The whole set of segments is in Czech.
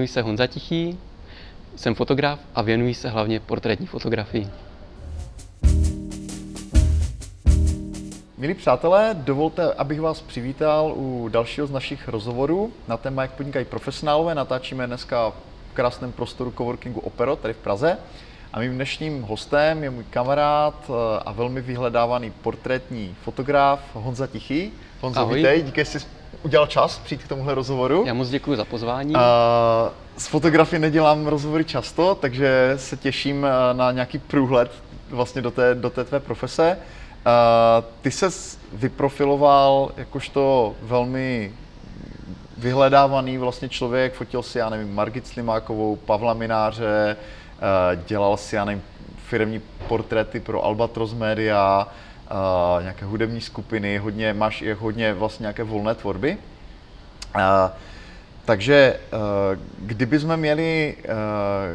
jmenuji se Honza Tichý, jsem fotograf a věnuji se hlavně portrétní fotografii. Milí přátelé, dovolte, abych vás přivítal u dalšího z našich rozhovorů na téma, jak podnikají profesionálové. Natáčíme dneska v krásném prostoru coworkingu Opero, tady v Praze. A mým dnešním hostem je můj kamarád eh, a velmi vyhledávaný portrétní fotograf Honza Tichý. Honzo, Ahoj. vítej, díky, že jsi udělal čas přijít k tomuhle rozhovoru. Já moc děkuji za pozvání. Uh, s fotografii nedělám rozhovory často, takže se těším eh, na nějaký průhled vlastně do té, do té tvé profese. Uh, ty se vyprofiloval jakožto velmi vyhledávaný vlastně člověk, fotil si, já nevím, Margit Slimákovou, Pavla Mináře, uh, dělal si, já nevím, firmní portréty pro Albatros Media, uh, nějaké hudební skupiny, hodně, máš i hodně vlastně nějaké volné tvorby. Uh, takže kdyby jsme měli,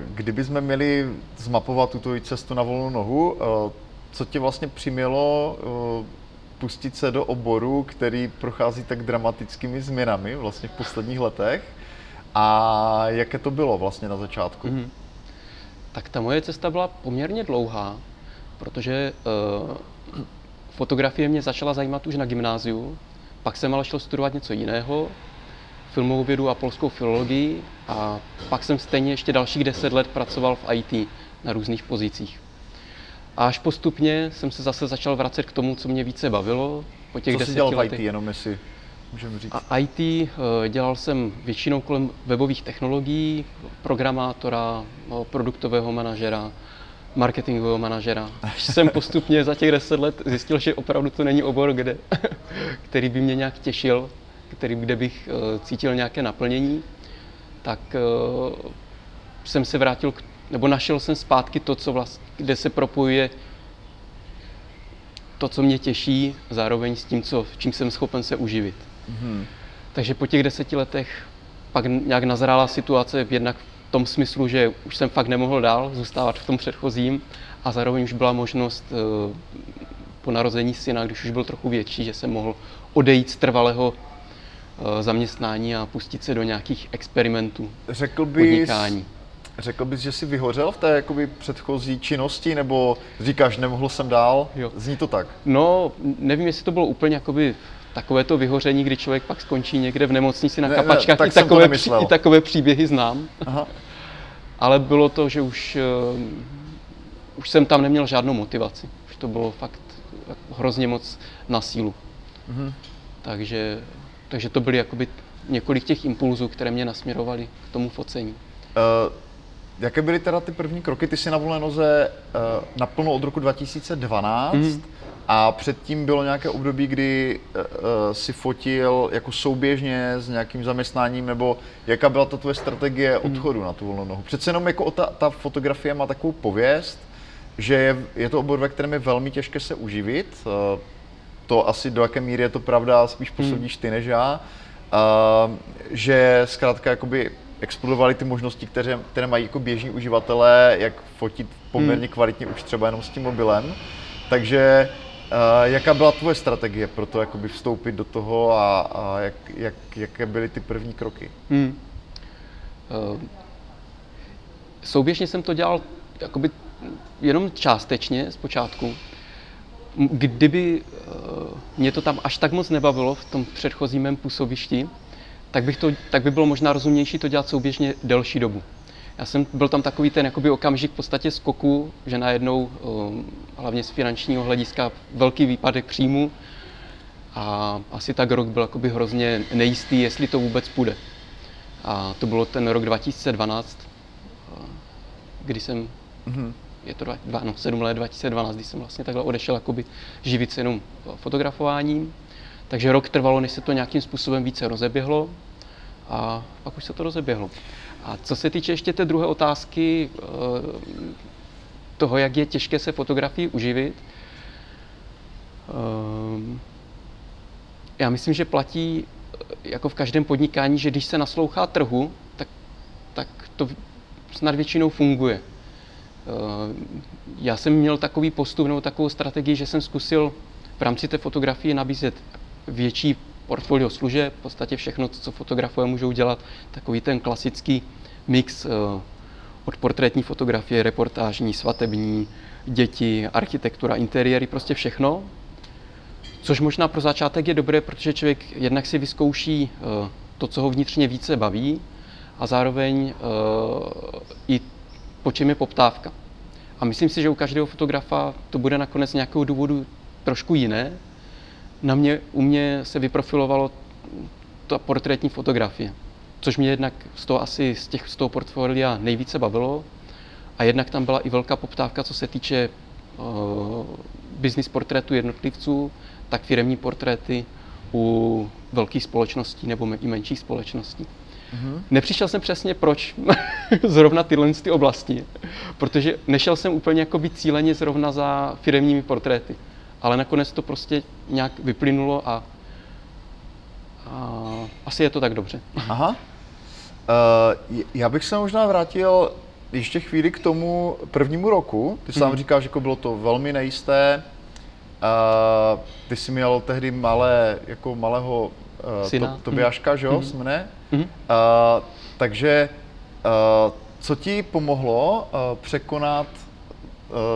kdyby jsme měli zmapovat tuto cestu na volnou nohu, co tě vlastně přimělo pustit se do oboru, který prochází tak dramatickými změnami vlastně v posledních letech a jaké to bylo vlastně na začátku? Mhm. Tak ta moje cesta byla poměrně dlouhá, protože uh, fotografie mě začala zajímat už na gymnáziu, pak jsem ale šel studovat něco jiného, filmovou vědu a polskou filologii a pak jsem stejně ještě dalších deset let pracoval v IT na různých pozicích. A až postupně jsem se zase začal vracet k tomu, co mě více bavilo. Po těch Co jsi dělal v IT, jenom jestli můžeme říct? A IT eh, dělal jsem většinou kolem webových technologií, programátora, eh, produktového manažera, marketingového manažera. Až jsem postupně za těch deset let zjistil, že opravdu to není obor, kde, který by mě nějak těšil, který, kde bych eh, cítil nějaké naplnění, tak eh, jsem se vrátil, k, nebo našel jsem zpátky to, co vlastně, kde se propojuje to, co mě těší, zároveň s tím, co, čím jsem schopen se uživit. Mhm. Takže po těch deseti letech pak nějak nazrála situace jednak v tom smyslu, že už jsem fakt nemohl dál zůstávat v tom předchozím a zároveň už byla možnost eh, po narození syna, když už byl trochu větší, že jsem mohl odejít z trvalého eh, zaměstnání a pustit se do nějakých experimentů, Řekl bys, podnikání. Řekl bys, že jsi vyhořel v té jakoby předchozí činnosti, nebo říkáš, nemohl jsem dál? Jo. Zní to tak. No, nevím, jestli to bylo úplně jakoby takové to vyhoření, kdy člověk pak skončí někde v nemocnici na Ne, ne, kapačkách. tak I, jsem to takové, nemyslel. I takové příběhy znám. Aha. Ale bylo to, že už, uh, už jsem tam neměl žádnou motivaci. Už to bylo fakt hrozně moc na sílu. Mhm. Takže, takže to byly jakoby několik těch impulzů, které mě nasměrovaly k tomu focení. Uh, jaké byly teda ty první kroky? Ty jsi na volné noze uh, naplno od roku 2012 Mhm. A předtím bylo nějaké období, kdy uh, si fotil jako souběžně s nějakým zaměstnáním, nebo jaká byla ta tvoje strategie Mhm. odchodu na tu volnou nohu? Přece jenom jako ta, ta fotografie má takovou pověst, že je, je to obor, ve kterém je velmi těžké se uživit. Uh, to asi do jaké míry je to pravda, spíš posoudíš ty než já. Uh, že zkrátka jakoby explodovaly ty možnosti, které, které mají jako běžní uživatelé, jak fotit poměrně kvalitně už třeba jenom s tím mobilem. Takže jaká byla tvoje strategie pro to jakoby vstoupit do toho a, a jak, jak, jaké byly ty první kroky? Hmm. Uh, souběžně jsem to dělal jakoby jenom částečně zpočátku. Kdyby uh, mě to tam až tak moc nebavilo v tom předchozím mém působišti, tak, bych to, tak by bylo možná rozumnější to dělat souběžně delší dobu. Já jsem byl tam takový ten jakoby okamžik v podstatě skoku, že najednou, um, hlavně z finančního hlediska, velký výpadek příjmu a asi tak rok byl jakoby hrozně nejistý, jestli to vůbec půjde. A to bylo ten rok 2012, eh, kdy jsem, Mhm. je to dva, dva, no, sedm let 2012, kdy jsem vlastně takhle odešel jakoby živit se jenom fotografováním. Takže rok trvalo, než se to nějakým způsobem více rozeběhlo a pak už se to rozeběhlo. A co se týče ještě té druhé otázky, eh, toho, jak je těžké se fotografii uživit, ehm, já myslím, že platí eh, jako v každém podnikání, že když se naslouchá trhu, tak, tak to snad většinou funguje. Eh, Já jsem měl takový postup nebo takovou strategii, že jsem zkusil v rámci té fotografie nabízet větší portfolio služeb, v podstatě všechno, co fotografové můžou dělat, takový ten klasický mix uh, od portrétní fotografie, reportážní, svatební, děti, architektura, interiéry, prostě všechno. Což možná pro začátek je dobré, protože člověk jednak si vyzkouší uh, to, co ho vnitřně více baví a zároveň uh, i po čem je poptávka. A myslím si, že u každého fotografa to bude nakonec z nějakého důvodu trošku jiné. Na mě, u mě se vyprofilovalo ta portrétní fotografie, což mě jednak z toho asi z, těch, z toho portfolia nejvíce bavilo. A jednak tam byla i velká poptávka, co se týče uh, business portrétu jednotlivců, tak firemní portréty u velkých společností nebo i menších společností. Mm-hmm. Nepřišel jsem přesně proč zrovna tyhle ty oblasti, protože nešel jsem úplně jako cíleně zrovna za firemními portréty, ale nakonec to prostě nějak vyplynulo a, a asi je to tak dobře. Aha. Uh, já bych se možná vrátil ještě chvíli k tomu prvnímu roku. Ty sám mm-hmm. říkáš, že jako bylo to velmi nejisté. Uh, ty jsi měl tehdy malé, jako malého uh, Syna. To, Tobiáška, mm-hmm. že jo, mm-hmm. mne? Mm-hmm. Uh, takže uh, co ti pomohlo uh, překonat uh,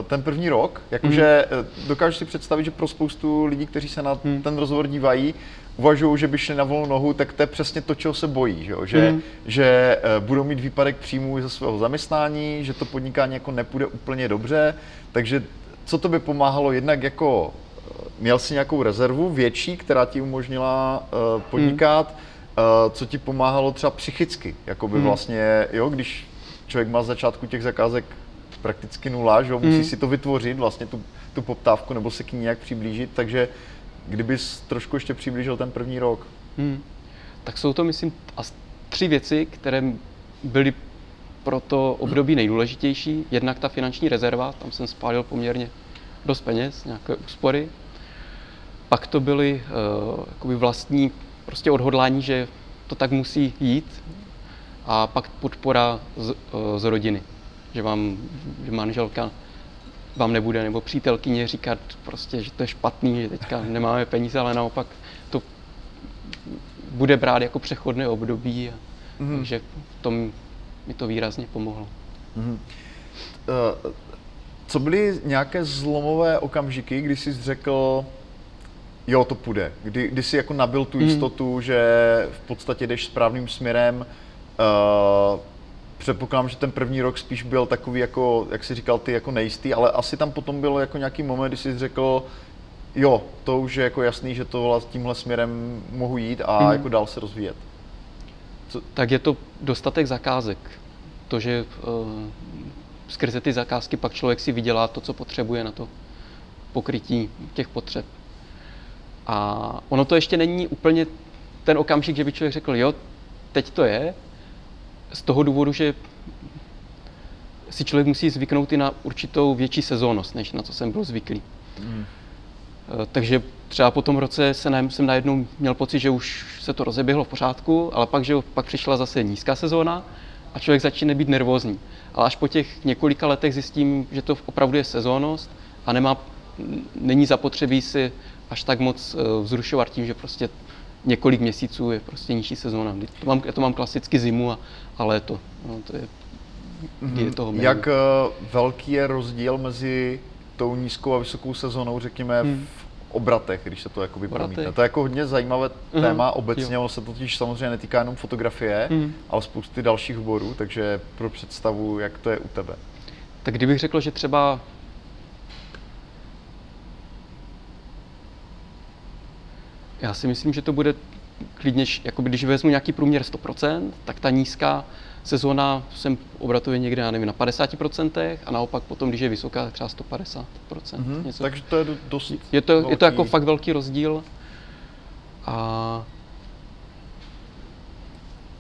ten první rok? Jakože mm-hmm. dokážu si představit, že pro spoustu lidí, kteří se na mm. ten rozhovor dívají, uvažují, že by šli na volnou nohu, tak to je přesně to, čeho se bojí, že, že, mm. že uh, budou mít výpadek příjmů ze svého zaměstnání, že to podnikání jako nepůjde úplně dobře, takže co to by pomáhalo jednak jako měl jsi nějakou rezervu větší, která ti umožnila uh, podnikat, hmm. uh, co ti pomáhalo třeba psychicky, jakoby hmm. vlastně, jo, když člověk má z začátku těch zakázek prakticky nula, že jo, musí hmm. si to vytvořit, vlastně tu, tu poptávku, nebo se k ní nějak přiblížit, takže kdybys trošku ještě přiblížil ten první rok. Hmm. Tak jsou to, myslím, tři věci, které byly pro to období nejdůležitější. Jednak ta finanční rezerva, tam jsem spálil poměrně dost peněz, nějaké úspory. Pak to byly uh, vlastní prostě odhodlání, že to tak musí jít. A pak podpora z, uh, z rodiny, že vám že manželka vám nebude, nebo přítelkyně říkat prostě, že to je špatný, že teďka nemáme peníze, ale naopak to bude brát jako přechodné období. A, mm. Takže v tom mi to výrazně pomohlo. Mm. Uh, co byly nějaké zlomové okamžiky, kdy jsi řekl, jo, to půjde. Kdy, kdy jsi jako nabil tu hmm. jistotu, mm. že v podstatě jdeš správným směrem. Uh, předpokládám, že ten první rok spíš byl takový, jako, jak jsi říkal ty, jako nejistý, ale asi tam potom bylo jako nějaký moment, kdy jsi řekl, jo, to už je jako jasný, že to tímhle směrem mohu jít a mm. jako dál se rozvíjet. Co? Tak je to dostatek zakázek. To, že uh, skrze ty zakázky pak člověk si vydělá to, co potřebuje na to pokrytí těch potřeb. A ono to ještě není úplně ten okamžik, že by člověk řekl, jo, teď to je, z toho důvodu, že si člověk musí zvyknout i na určitou větší sezónnost, než na co jsem byl zvyklý. Mm. Takže třeba po tom roce se na, jsem najednou měl pocit, že už se to rozeběhlo v pořádku, ale pak, že pak přišla zase nízká sezóna a člověk začíná být nervózní. Ale až po těch několika letech zjistím, že to opravdu je sezónnost a nemá, není zapotřebí si až tak moc eh, vzrušovat tím, že prostě několik měsíců je prostě nižší sezóna. To mám, já to mám klasicky zimu a, a léto. No, to je, mm-hmm. je toho Jak uh, velký je rozdíl mezi tou nízkou a vysokou sezónou, řekněme, hmm. v obratech, když se to jako promítne. To je jako hodně zajímavé uh-huh. téma obecně, ono se to totiž samozřejmě netýká jenom fotografie, uh-huh. ale spousty dalších oborů, takže pro představu, jak to je u tebe. Tak kdybych řekl, že třeba Já si myslím, že to bude klidně, jako když vezmu nějaký průměr 100%, tak ta nízká sezóna jsem obratově někde, já nevím, na 50% a naopak potom, když je vysoká, třeba 150%. Mm-hmm, něco. Takže to je dost je to, velký. je to jako fakt velký rozdíl. A,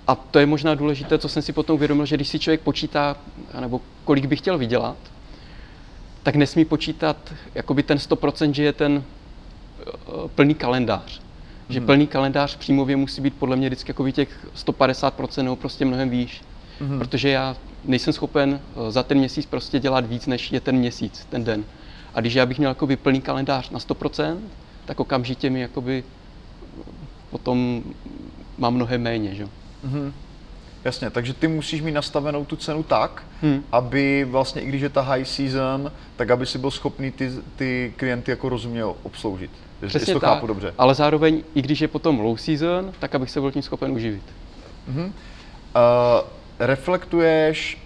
a to je možná důležité, co jsem si potom uvědomil, že když si člověk počítá, nebo kolik by chtěl vydělat, tak nesmí počítat jakoby ten 100%, že je ten eh, plný kalendář že plný kalendář příjmově musí být podle mě vždycky jako těch 150% nebo prostě mnohem výš. Hmm. Protože já nejsem schopen eh, za ten měsíc prostě dělat víc, než je ten měsíc, ten den. A když já bych měl jakoby plný kalendář na 100%, tak okamžitě mi jakoby potom mám mnohem méně. Že? Mm-hmm. Jasně, takže ty musíš mít nastavenou tu cenu tak, Hmm. aby vlastně, i když je ta high season, tak aby si byl schopný ty, ty klienty jako rozumně obsloužit. Přesně to tak, chápu dobře. ale zároveň, i když je potom low season, tak abych se byl tím schopen uživit. Uh, reflektuješ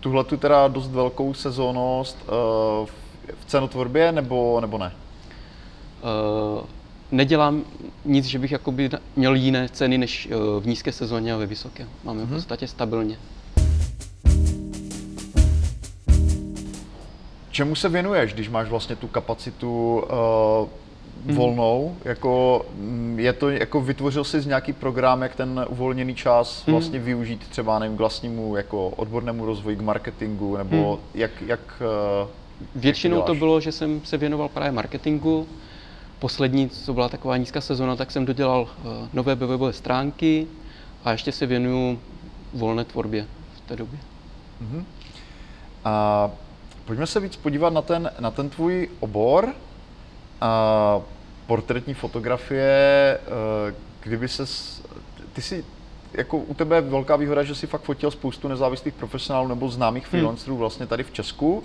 tuhle tu teda dost velkou sezónnost uh, v, v cenotvorbě nebo, nebo ne? Uh, nedělám nic, že bych jakoby měl jiné ceny než uh, v nízké sezóně a ve vysoké. Máme v podstatě stabilně. Čemu se věnuješ, když máš vlastně tu kapacitu uh, volnou? Jako, mm, je to, jako vytvořil jsi nějaký program, jak ten uvolněný čas vlastně využít třeba nevím, k vlastnímu jako odbornému rozvoji, k marketingu, nebo jak, jak uh, Většinou to děláš? bylo, že jsem se věnoval právě marketingu. Poslední, co byla taková nízká sezóna, tak jsem dodělal uh, nové webové stránky a ještě se věnuju volné tvorbě v té době. A pojďme se víc podívat na ten, na ten tvůj obor. A portrétní fotografie, eh, kdyby se, ty si, jako u tebe je velká výhoda, že si fakt fotil spoustu nezávislých profesionálů nebo známých freelancerů vlastně tady v Česku.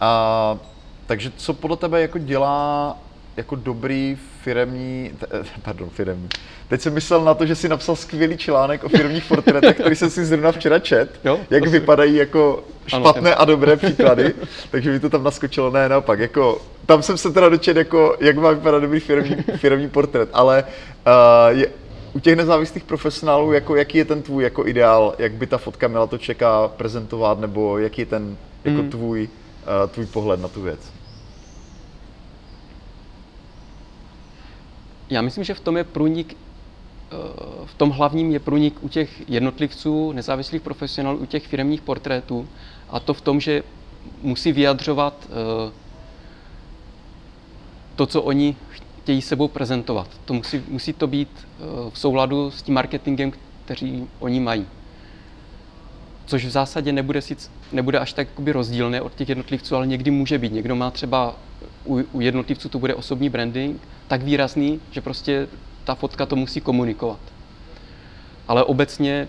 A, takže co podle tebe jako dělá jako dobrý firemní, pardon, firemní. Teď jsem myslel na to, že si napsal skvělý článek o firmních portrétech, který jsem si zrovna včera čet, Jo, jak to si- vypadají jako Ano, špatné a dobré příklady, takže mi to tam naskočilo, ne, naopak, jako, tam jsem se teda dočet, jako, jak má vypadat dobrý firmní, firmní portrét, ale uh, je, u těch nezávislých profesionálů, jako, jaký je ten tvůj jako ideál, jak by ta fotka měla to čeká prezentovat, nebo jaký je ten jako Mm. tvůj, uh, tvůj pohled na tu věc? Já myslím, že v tom je průnik, eh, v tom hlavním je průnik u těch jednotlivců, nezávislých profesionálů, u těch firmních portrétů. A to v tom, že musí vyjadřovat eh, to, co oni chtějí sebou prezentovat. To musí, musí to být eh, v souladu s tím marketingem, který oni mají. Což v zásadě nebude, sic, nebude až tak rozdílné od těch jednotlivců, ale někdy může být. Někdo má třeba, u, u jednotlivců to bude osobní branding, tak výrazný, že prostě ta fotka to musí komunikovat. Ale obecně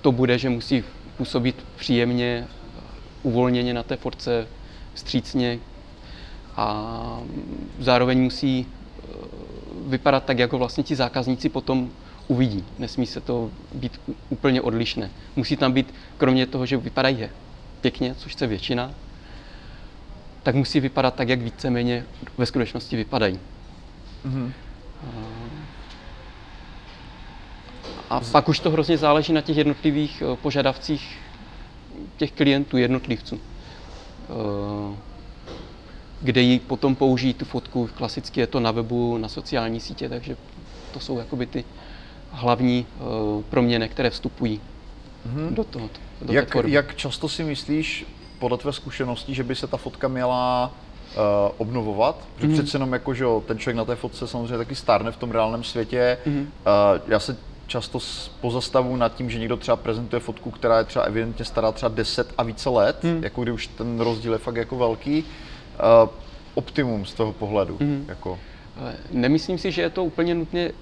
to bude, že musí působit příjemně, uvolněně na té fotce, vstřícně a zároveň musí eh, vypadat tak, jako vlastně ti zákazníci potom uvidí. Nesmí se to být úplně odlišné. Musí tam být, kromě toho, že vypadají pěkně, což chce většina, tak musí vypadat tak, jak víceméně ve skutečnosti vypadají. Mhm. A pak už to hrozně záleží na těch jednotlivých eh, požadavcích těch klientů, jednotlivců. Eh, Kde ji potom použijí tu fotku, klasicky je to na webu, na sociální sítě, takže to jsou jakoby ty hlavní eh, proměny, které vstupují do toho. Do Jak, jak často si myslíš, podle tvé zkušeností, že by se ta fotka měla uh, obnovovat? Protože Mhm. přece jenom jako, že jo, ten člověk na té fotce samozřejmě taky stárne v tom reálném světě. Mhm. Uh, já se často pozastavu nad tím, že někdo třeba prezentuje fotku, která je třeba evidentně stará třeba 10 a více let, Mhm. jako kdy už ten rozdíl je fakt jako velký. Uh, optimum z toho pohledu. Mhm. Jako. Ale Nemyslím si, že je to úplně nutně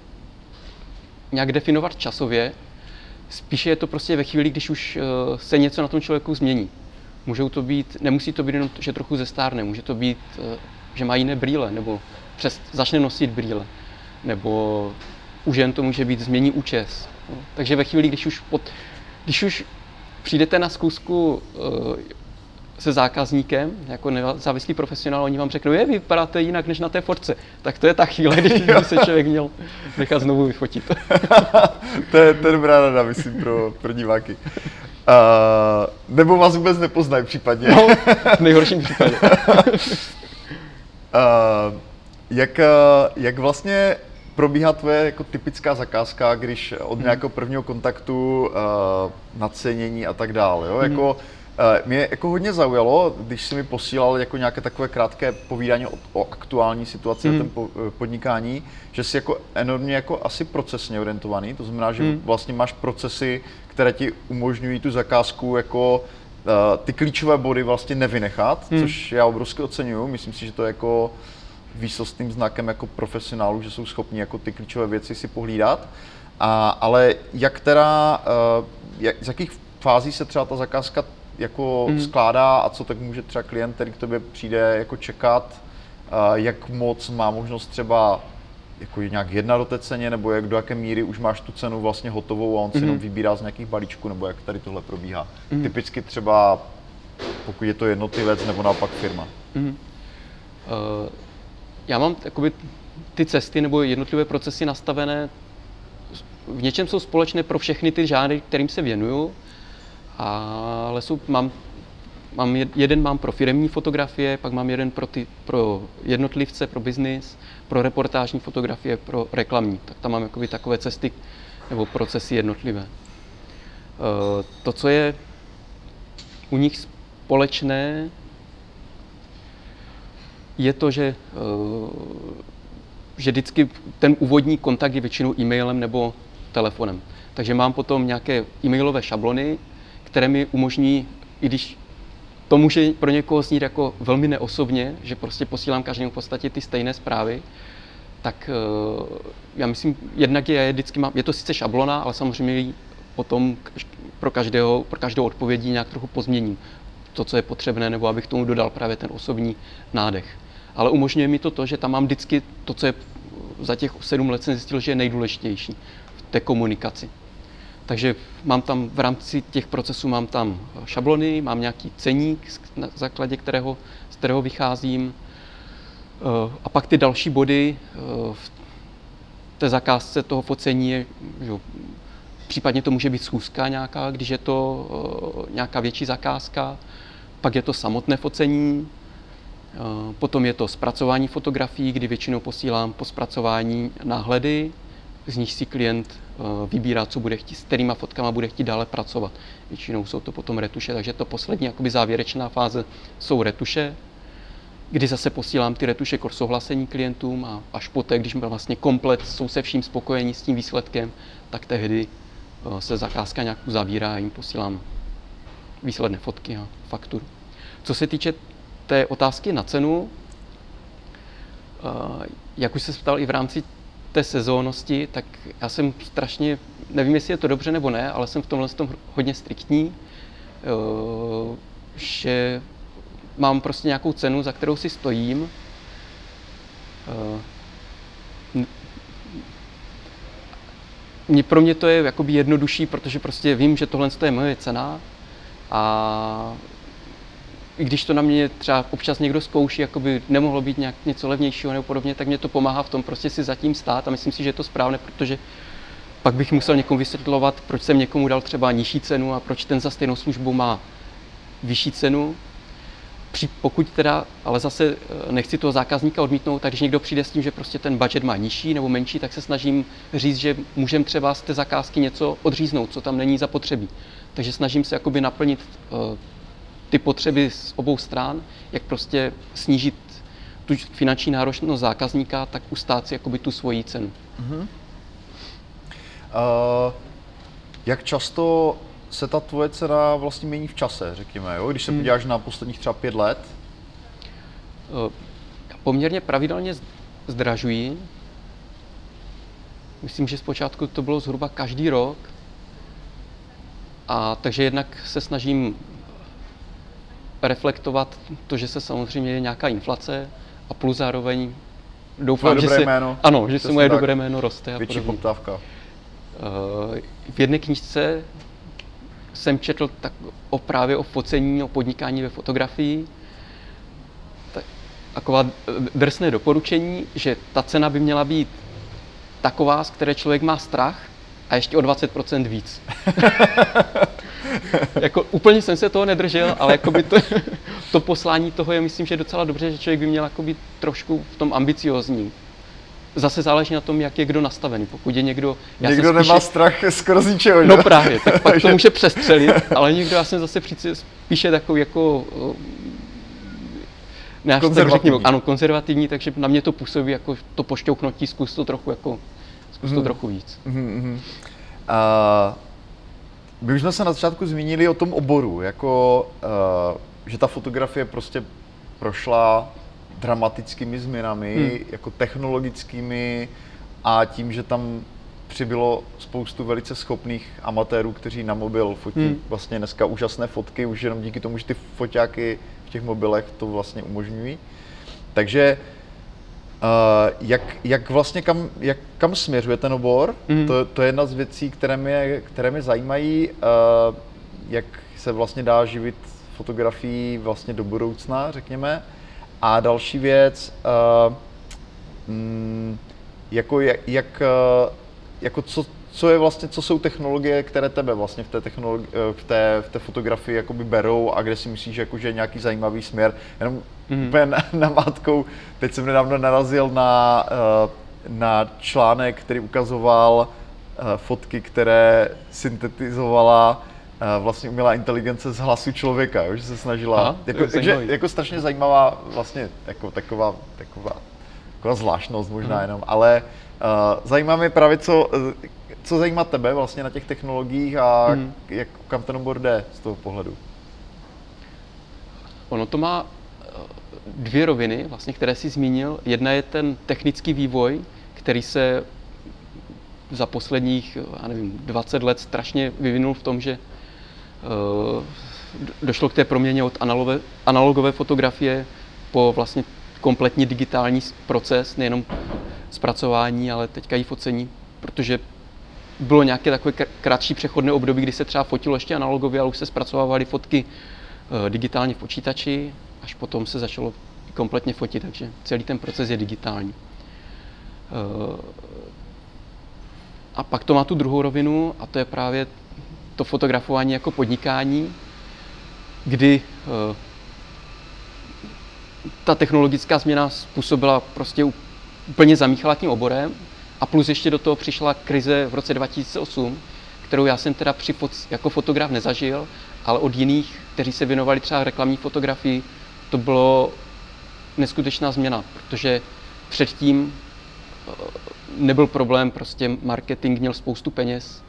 nějak definovat časově. Spíše je to prostě ve chvíli, když už se něco na tom člověku změní. Můžou to být, nemusí to být jenom, že trochu zestárne, může to být, eh, že má jiné brýle, nebo přes, začne nosit brýle, nebo u žen to může být změní účes. No. Takže ve chvíli, když už, pod, když už přijdete na zkusku eh, se zákazníkem, jako nezávislý profesionál, oni vám řeknou, je, vy vypadáte jinak než na té fotce. Tak to je ta chvíle, kdy by se člověk měl nechat znovu vyfotit. to, je, to je dobrá rada, myslím, pro, pro diváky. Uh, nebo vás vůbec nepoznají případně. No, v nejhorším případě. Uh, jak, uh, jak vlastně probíhá tvoje jako typická zakázka, když od nějakého prvního kontaktu, uh, nacenění a tak dále, jo? Jako, uh, mě jako hodně zaujalo, když jsi mi posílal jako nějaké takové krátké povídání o, o aktuální situaci mm. Ten po, eh, podnikání, že jsi jako enormně jako asi procesně orientovaný, to znamená, že Mm. vlastně máš procesy, které ti umožňují tu zakázku jako uh, ty klíčové body vlastně nevynechat, Hmm. což já obrovsky oceňuju. Myslím si, že to je jako výsostným znakem jako profesionálů, že jsou schopni jako ty klíčové věci si pohlídat. A, ale jak teda, uh, jak, z jakých fází se třeba ta zakázka jako mm. skládá a co tak může třeba klient, který k tobě přijde, jako čekat, uh, jak moc má možnost třeba jako nějak jedna do té ceně, nebo jak do jaké míry už máš tu cenu vlastně hotovou a on si mm-hmm. jenom vybírá z nějakých balíčků, nebo jak tady tohle probíhá. Mm-hmm. Typicky třeba, pokud je to jednotlivec, nebo naopak firma. Mm-hmm. Uh, já mám jakoby, ty cesty nebo jednotlivé procesy nastavené, v něčem jsou společné pro všechny ty žánry, kterým se věnuju, ale jsou, mám mám jeden mám pro firemní fotografie, pak mám jeden pro, ty, pro jednotlivce, pro biznis, pro reportážní fotografie, pro reklamní. Tak tam mám jakoby takové cesty nebo procesy jednotlivé. Eh, to, co je u nich společné, je to, že, eh, že vždycky ten úvodní kontakt je většinou e-mailem nebo telefonem. Takže mám potom nějaké e-mailové šablony, které mi umožní, i když to může pro někoho znít jako velmi neosobně, že prostě posílám každému v podstatě ty stejné zprávy, tak uh, já myslím, jednak je, vždycky mám, je to sice šablona, ale samozřejmě potom pro každého, pro každou odpovědí nějak trochu pozměním to, co je potřebné, nebo abych tomu dodal právě ten osobní nádech. Ale umožňuje mi to to, že tam mám vždycky to, co je za těch sedm let jsem zjistil, že je nejdůležitější v té komunikaci. Takže mám tam v rámci těch procesů mám tam šablony, mám nějaký ceník, na základě kterého, z kterého vycházím. Eh, a pak ty další body eh, v té zakázce toho focení je, že případně to může být schůzka nějaká, když je to eh, nějaká větší zakázka, pak je to samotné focení, potom je to zpracování fotografií, kdy většinou posílám po zpracování náhledy, z nich si klient eh, vybírá, co bude chtít, s kterýma fotkama bude chtít dále pracovat. Většinou jsou to potom retuše, takže to poslední jakoby závěrečná fáze jsou retuše, kdy zase posílám ty retuše k souhlasení klientům a až poté, když byl vlastně komplet, jsou se vším spokojení s tím výsledkem, tak tehdy eh, se zakázka nějak uzavírá a jim posílám výsledné fotky a fakturu. Co se týče té otázky na cenu, eh, jak už se ptal i v rámci té sezónnosti, tak já jsem strašně, nevím, jestli je to dobře nebo ne, ale jsem v tomhle tom hodně striktní, eh, že mám prostě nějakou cenu, za kterou si stojím. Mě, pro mě to je jakoby jednodušší, protože prostě vím, že tohle je moje cena a i když to na mě třeba občas někdo zkouší, jako by nemohlo být nějak něco levnějšího nebo podobně, tak mě to pomáhá v tom prostě si zatím stát a myslím si, že je to správné, protože pak bych musel někomu vysvětlovat, proč jsem někomu dal třeba nižší cenu a proč ten za stejnou službu má vyšší cenu. Pokud teda, ale zase eh, nechci toho zákazníka odmítnout, tak když někdo přijde s tím, že prostě ten budget má nižší nebo menší, tak se snažím říct, že můžeme třeba z té zakázky něco odříznout, co tam není zapotřebí. Takže snažím se jakoby naplnit eh, ty potřeby z obou stran, jak prostě snížit tu finanční náročnost zákazníka, tak ustát si jakoby tu svoji cenu. Uh-huh. Uh, jak často se ta tvoje cena vlastně mění v čase, řekněme, jo? když se hmm. podíváš na posledních třeba pět let? Uh, poměrně pravidelně zdražují. Myslím, že zpočátku to bylo zhruba každý rok. A takže jednak se snažím reflektovat to, že se samozřejmě je nějaká inflace a plus zároveň doufám, že se, jméno. ano, že se moje dobré jméno roste. A větší poptávka. Eh, v jedné knižce jsem četl tak o právě o focení, o podnikání ve fotografii. Tak, taková drsné doporučení, že ta cena by měla být taková, z které člověk má strach a ještě o 20% víc. jako úplně jsem se toho nedržel, ale by to, to poslání toho je myslím, že docela dobře, že člověk by měl být trošku v tom ambiciozní. Zase záleží na tom, jak je kdo nastavený. Pokud je někdo... Já někdo spíše, nemá strach skoro z ničeho, No právě, tak pak to může přestřelit, ale někdo, já jsem zase spíše takový jako ne až tak ano, konzervativní, takže na mě to působí jako to pošťouknutí, zkus to trochu jako, zkus to hmm. trochu víc. Mm-hmm. Uh, my už jsme se na začátku zmínili o tom oboru, jako, uh, že ta fotografie prostě prošla dramatickými změnami, hmm. jako technologickými a tím, že tam přibylo spoustu velice schopných amatérů, kteří na mobil fotí Hmm. vlastně dneska úžasné fotky, už jenom díky tomu, že ty foťáky v těch mobilech to vlastně umožňují. Takže Uh, jak, jak vlastně kam, jak, kam směřuje ten obor? Mhm. To, to je jedna z věcí, které mě, které mě zajímají, uh, jak se vlastně dá živit fotografií vlastně do budoucna, řekněme. A další věc, uh, mm, jako, jak, jak, uh, jako co, co je vlastně, co jsou technologie, které tebe vlastně v té, technologi- v té, v té fotografii jakoby berou a kde si myslíš, jako, že je nějaký zajímavý směr. Jenom. Mm. úplně na, na mátkou, teď jsem nedávno narazil na, eh, na článek, který ukazoval eh, fotky, které syntetizovala eh, vlastně umělá inteligence z hlasu člověka, jo, že se snažila, Aha, jako, takže, jako strašně zajímavá vlastně jako taková, taková, taková zvláštnost možná Mhm. jenom, ale uh, zajímá mě právě, co, co zajímá tebe vlastně na těch technologiích a Mhm. jak, kam ten obor jde z toho pohledu. Ono to má dvě roviny, vlastně, které si zmínil. Jedna je ten technický vývoj, který se za posledních, já nevím, 20 let strašně vyvinul v tom, že eh, do- došlo k té proměně od analogové, analogové fotografie po vlastně kompletně digitální proces, nejenom zpracování, ale teďka i focení, protože bylo nějaké takové kr- kratší přechodné období, kdy se třeba fotilo ještě analogově, ale už se zpracovávaly fotky eh, digitálně v počítači, až potom se začalo kompletně fotit, takže celý ten proces je digitální. Eh, A pak to má tu druhou rovinu a to je právě to fotografování jako podnikání, kdy eh, ta technologická změna způsobila prostě úplně zamíchala tím oborem a plus ještě do toho přišla krize v roce 2008, kterou já jsem teda při jako fotograf nezažil, ale od jiných, kteří se věnovali třeba reklamní fotografii, to bylo neskutečná změna, protože předtím eh, nebyl problém, prostě marketing měl spoustu peněz,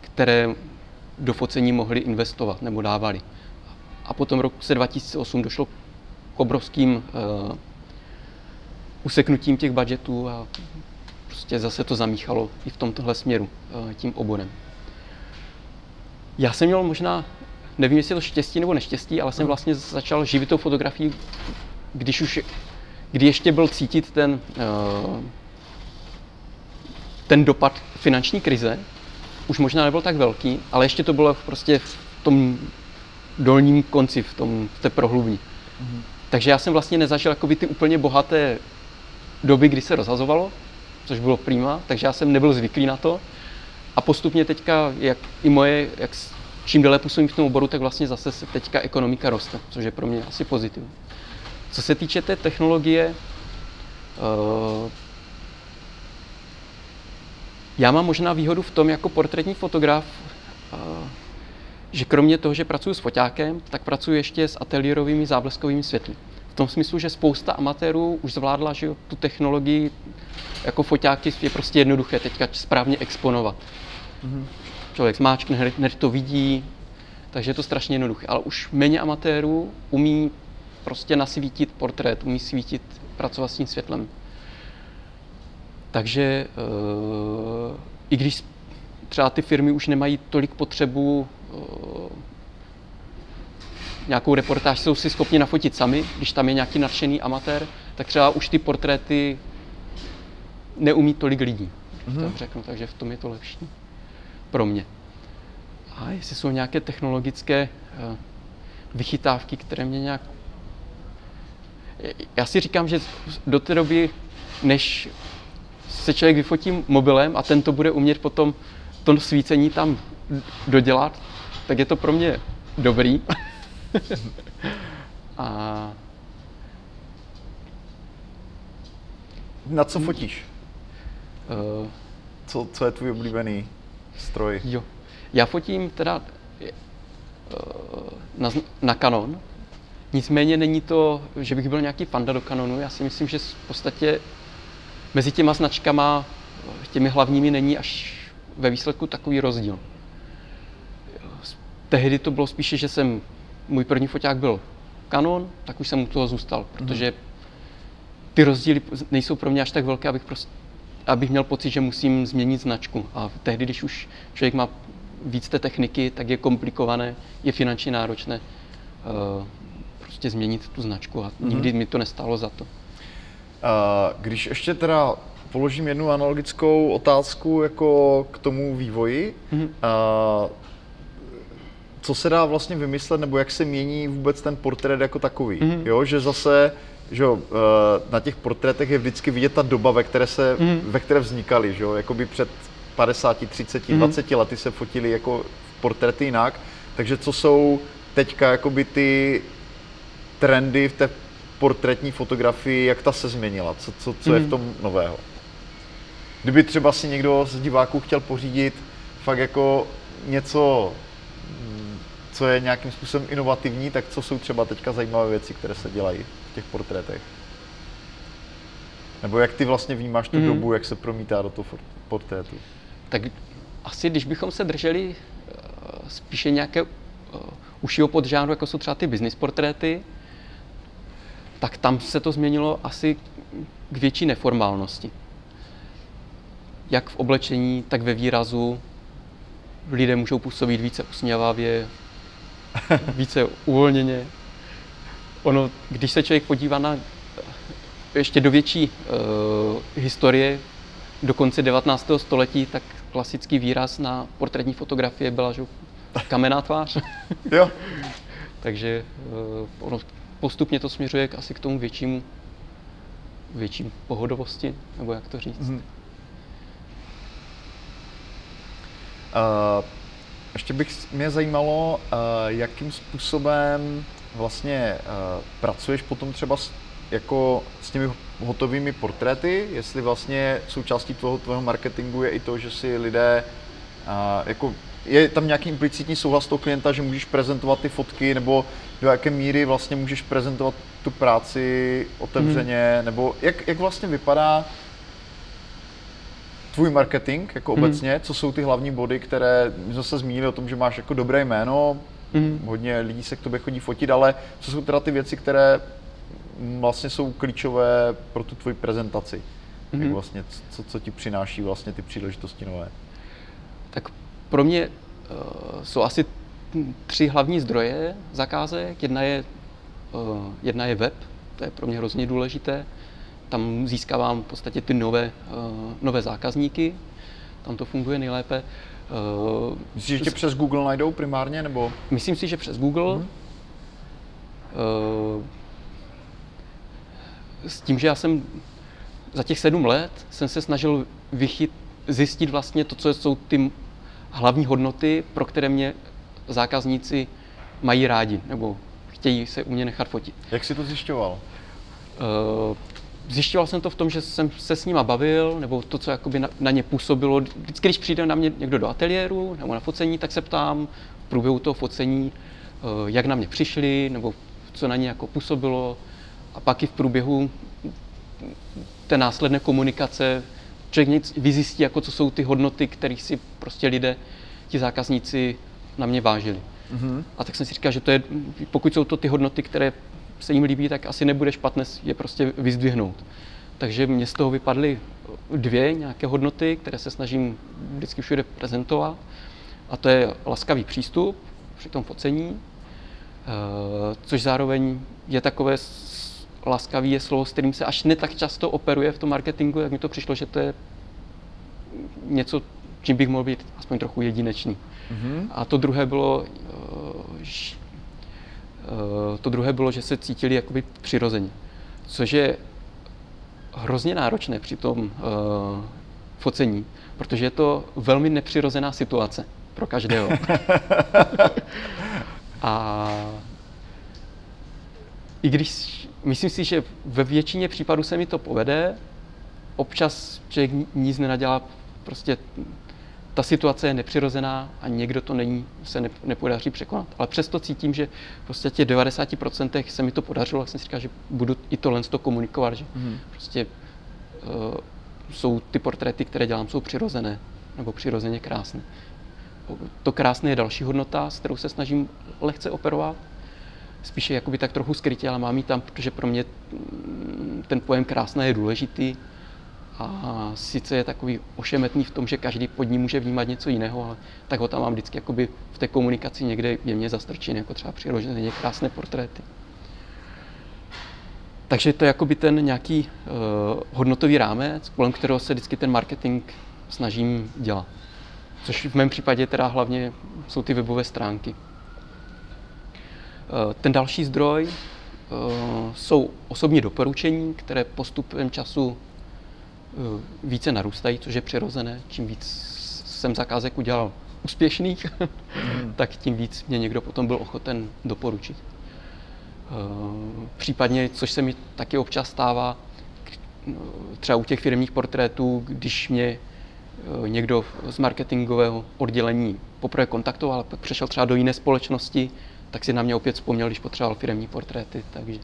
které do focení mohli investovat nebo dávali. A potom v roce 2008 došlo k obrovským uh, useknutím těch budgetů a prostě zase to zamíchalo i v tomtohle směru uh, tím oborem. Já jsem měl možná, nevím jestli je to štěstí nebo neštěstí, ale jsem vlastně začal živit tou fotografií, když už, kdy ještě byl cítit ten, uh, ten dopad finanční krize, už možná nebyl tak velký, ale ještě to bylo prostě v tom dolním konci, v, tom, v té prohlubni. Mm-hmm. Takže já jsem vlastně nezažil jakoby ty úplně bohaté doby, kdy se rozhazovalo, což bylo prima, takže já jsem nebyl zvyklý na to. A postupně teďka, jak i moje, jak čím déle působím v tom oboru, tak vlastně zase se teďka ekonomika roste, což je pro mě asi pozitivní. Co se týče té technologie, eh, já mám možná výhodu v tom jako portrétní fotograf, eh, že kromě toho, že pracuji s foťákem, tak pracuji ještě s ateliérovými zábleskovými světly. V tom smyslu, že spousta amatérů už zvládla že tu technologii jako foťáky je prostě jednoduché teďka správně exponovat. Mm-hmm. Člověk zmáčkne, hned, hned to vidí, takže je to strašně jednoduché. Ale už méně amatérů umí prostě nasvítit portrét, umí svítit, pracovat s tím světlem. Takže uh, i když třeba ty firmy už nemají tolik potřebu uh, nějakou reportáž jsou si schopni nafotit sami, když tam je nějaký nadšený amatér, tak třeba už ty portréty neumí tolik lidí, mm-hmm. tak řeknu, takže v tom je to lepší pro mě. A jestli jsou nějaké technologické uh, vychytávky, které mě nějak... Já si říkám, že do té doby, než se člověk vyfotí mobilem a ten to bude umět potom to svícení tam dodělat, tak je to pro mě dobrý. a Na co fotíš? uh, Co, co je tvůj oblíbený stroj? jo, já fotím teda uh, na, na Canon, nicméně není to, že bych byl nějaký fanda do Canonu, já si myslím, že v podstatě mezi těma značkama, těmi hlavními není až ve výsledku takový rozdíl. Tehdy to bylo spíše, že jsem, můj první foťák byl Canon, tak už jsem u toho zůstal, protože ty rozdíly nejsou pro mě až tak velké, abych prostě abych měl pocit, že musím změnit značku. A tehdy, když už člověk má víc té techniky, tak je komplikované, je finančně náročné uh, prostě změnit tu značku a mm-hmm. nikdy mi to nestálo za to. Když ještě teda položím jednu analogickou otázku jako k tomu vývoji, mm-hmm. co se dá vlastně vymyslet, nebo jak se mění vůbec ten portrét jako takový, mm-hmm. jo, že zase že jo, na těch portrétech je vždycky vidět ta doba, ve které, se, mm-hmm. ve které vznikaly, že jo, jakoby před 50, 30, mm-hmm. 20 lety se fotili jako portréty jinak, takže co jsou teďka jakoby ty trendy v té portrétní fotografii, jak ta se změnila, co, co, co mm. je v mhm. tom nového. Kdyby třeba si někdo z diváků chtěl pořídit fakt jako něco, mm, co je nějakým způsobem inovativní, tak co jsou třeba teďka zajímavé věci, které se dělají v těch portrétech? Nebo jak ty vlastně vnímáš tu mm. dobu, jak se promítá do toho portrétu? Tak asi, když bychom se drželi eh, spíše nějaké uh, užšího podžánru, jako jsou třeba ty business portréty, tak tam se to změnilo asi k větší neformálnosti. Jak v oblečení, tak ve výrazu. Lidé můžou působit více usměvavě, více uvolněně. Ono, když se člověk podívá na ještě do větší uh, historie, do konce 19. století, tak klasický výraz na portrétní fotografie byla že kamenná tvář. jo. Takže uh, ono postupně to směřuje k, asi k tomu většímu, větší pohodovosti, nebo jak to říct. Mm-hmm. Uh, ještě bych mě zajímalo, uh, jakým způsobem vlastně uh, pracuješ potom třeba s, jako s těmi hotovými portréty, jestli vlastně součástí tvého, tvého marketingu je i to, že si lidé uh, jako je tam nějaký implicitní souhlas toho klienta, že můžeš prezentovat ty fotky, nebo do jaké míry vlastně můžeš prezentovat tu práci otevřeně, hmm. nebo jak, jak vlastně vypadá tvůj marketing jako hmm. obecně, co jsou ty hlavní body, které, my jsme se zmínili o tom, že máš jako dobré jméno, hmm. hodně lidí se k tobě chodí fotit, ale co jsou teda ty věci, které vlastně jsou klíčové pro tu tvoji prezentaci? Hmm. Jak vlastně, co, co ti přináší vlastně ty příležitosti nové? Tak pro mě uh, jsou asi tři hlavní zdroje zakázek. Jedna je, uh, jedna je web, to je pro mě hrozně důležité. Tam získávám v podstatě ty nové, uh, nové zákazníky, tam to funguje nejlépe. Uh, Myslíš, že tě přes Google najdou primárně, nebo? Myslím si, že přes Google. Mm-hmm. Uh, s tím, že já jsem za těch sedm let jsem se snažil vychyt, zjistit vlastně to, co jsou ty hlavní hodnoty, pro které mě zákazníci mají rádi nebo chtějí se u mě nechat fotit. Jak jsi to zjišťoval? Zjišťoval jsem to v tom, že jsem se s nima bavil, nebo to, co jakoby na, na ně působilo. Vždycky, když přijde na mě někdo do ateliéru nebo na focení, tak se ptám v průběhu toho focení, uh, jak na mě přišli, nebo co na ně jako působilo. A pak i v průběhu té následné komunikace člověk nic vyzjistí, jako co jsou ty hodnoty, kterých si prostě lidé, ti zákazníci na mě vážili. Mm-hmm. A tak jsem si říkal, že to je, pokud jsou to ty hodnoty, které se jim líbí, tak asi nebude špatné je prostě vyzdvihnout. Takže mě z toho vypadly dvě nějaké hodnoty, které se snažím vždycky všude prezentovat. A to je laskavý přístup při tom focení, eh, což zároveň je takové laskavý je slovo, s kterým se až ne tak často operuje v tom marketingu, jak mi to přišlo, že to je něco, čím bych mohl být aspoň trochu jedinečný. Mm-hmm. A to druhé bylo, eh, to druhé bylo, že se cítili jakoby přirozeně. Což je hrozně náročné při tom uh, focení, protože je to velmi nepřirozená situace pro každého. a i když myslím si, že ve většině případů se mi to povede, občas člověk nic nenadělá, prostě ta situace je nepřirozená a někdo to není, se ne, nepodaří překonat. Ale přesto cítím, že prostě těch 90% se mi to podařilo, jak jsem si říkal, že budu i tohle to komunikovat, že mm. prostě uh, jsou ty portréty, které dělám, jsou přirozené nebo přirozeně krásné. To krásné je další hodnota, s kterou se snažím lehce operovat. Spíše jakoby tak trochu skrytě, ale mám ji tam, protože pro mě mm, ten pojem krásné je důležitý. A sice je takový ošemetný v tom, že každý pod ním může vnímat něco jiného, ale tak ho tam mám vždycky jakoby v té komunikaci někde jemně zastrčený, jako třeba přirozeně krásné portréty. Takže to je jakoby ten nějaký uh, hodnotový rámec, kolem kterého se vždycky ten marketing snažím dělat. Což v mém případě teda hlavně jsou ty webové stránky. Uh, ten další zdroj uh, jsou osobní doporučení, které postupem času více narůstají, což je přirozené. Čím víc jsem zakázek udělal úspěšných, mm. tak tím víc mě někdo potom byl ochoten doporučit. Eh, případně, což se mi taky občas stává, no, třeba u těch firmních portrétů, když mě eh, někdo z marketingového oddělení poprvé kontaktoval, ale pak přešel třeba do jiné společnosti, tak si na mě opět vzpomněl, když potřeboval firmní portréty, takže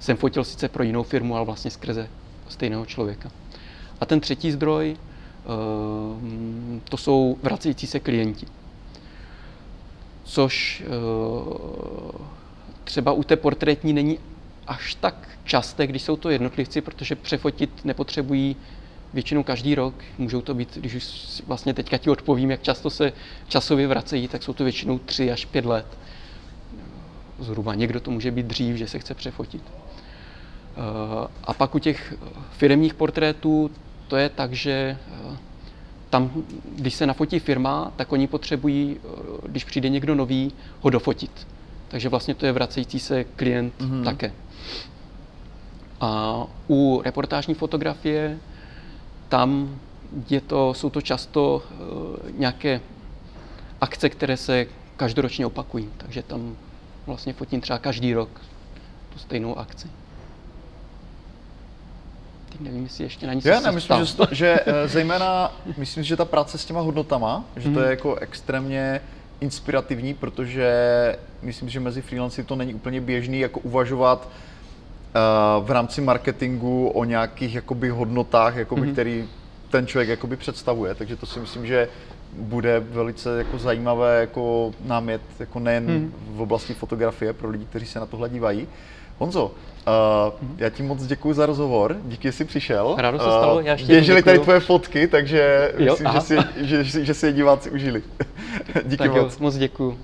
jsem fotil sice pro jinou firmu, ale vlastně skrze stejného člověka. A ten třetí zdroj, eh, to jsou vracející se klienti. Což třeba u té portrétní není až tak časté, když jsou to jednotlivci, protože přefotit nepotřebují většinou každý rok. Můžou to být, když už vlastně teďka ti odpovím, jak často se časově vracejí, tak jsou to většinou 3 až 5 let. Zhruba někdo to může být dřív, že se chce přefotit. Eh, a pak u těch firmních portrétů to je tak, že eh, tam, když se nafotí firma, tak oni potřebují, eh, když přijde někdo nový, ho dofotit. Takže vlastně to je vracející se klient mm-hmm. také. A u reportážní fotografie tam je to, jsou to často uh, nějaké akce, které se každoročně opakují. Takže tam vlastně fotím třeba každý rok tu stejnou akci. Teď nevím, jestli ještě na nic Já ne, myslím, že, to, že uh, zejména, myslím, že ta práce s těma hodnotama, že mm. to je mhm. jako extrémně inspirativní, protože myslím, že mezi freelancy to není úplně běžný jako uvažovat uh, v rámci marketingu o nějakých jakoby hodnotách, jakoby, mm-hmm. který ten člověk jakoby představuje, takže to si myslím, že bude velice jako zajímavé jako námět, jako nejen hmm. v oblasti fotografie pro lidi, kteří se na tohle dívají. Honzo, uh, já ti moc děkuji za rozhovor, díky, že jsi přišel. Rádo se stalo, já ještě Běžely tady tvoje fotky, takže jo, myslím, že si, že, že si je diváci užili. díky tak moc. Jo, moc děkuji.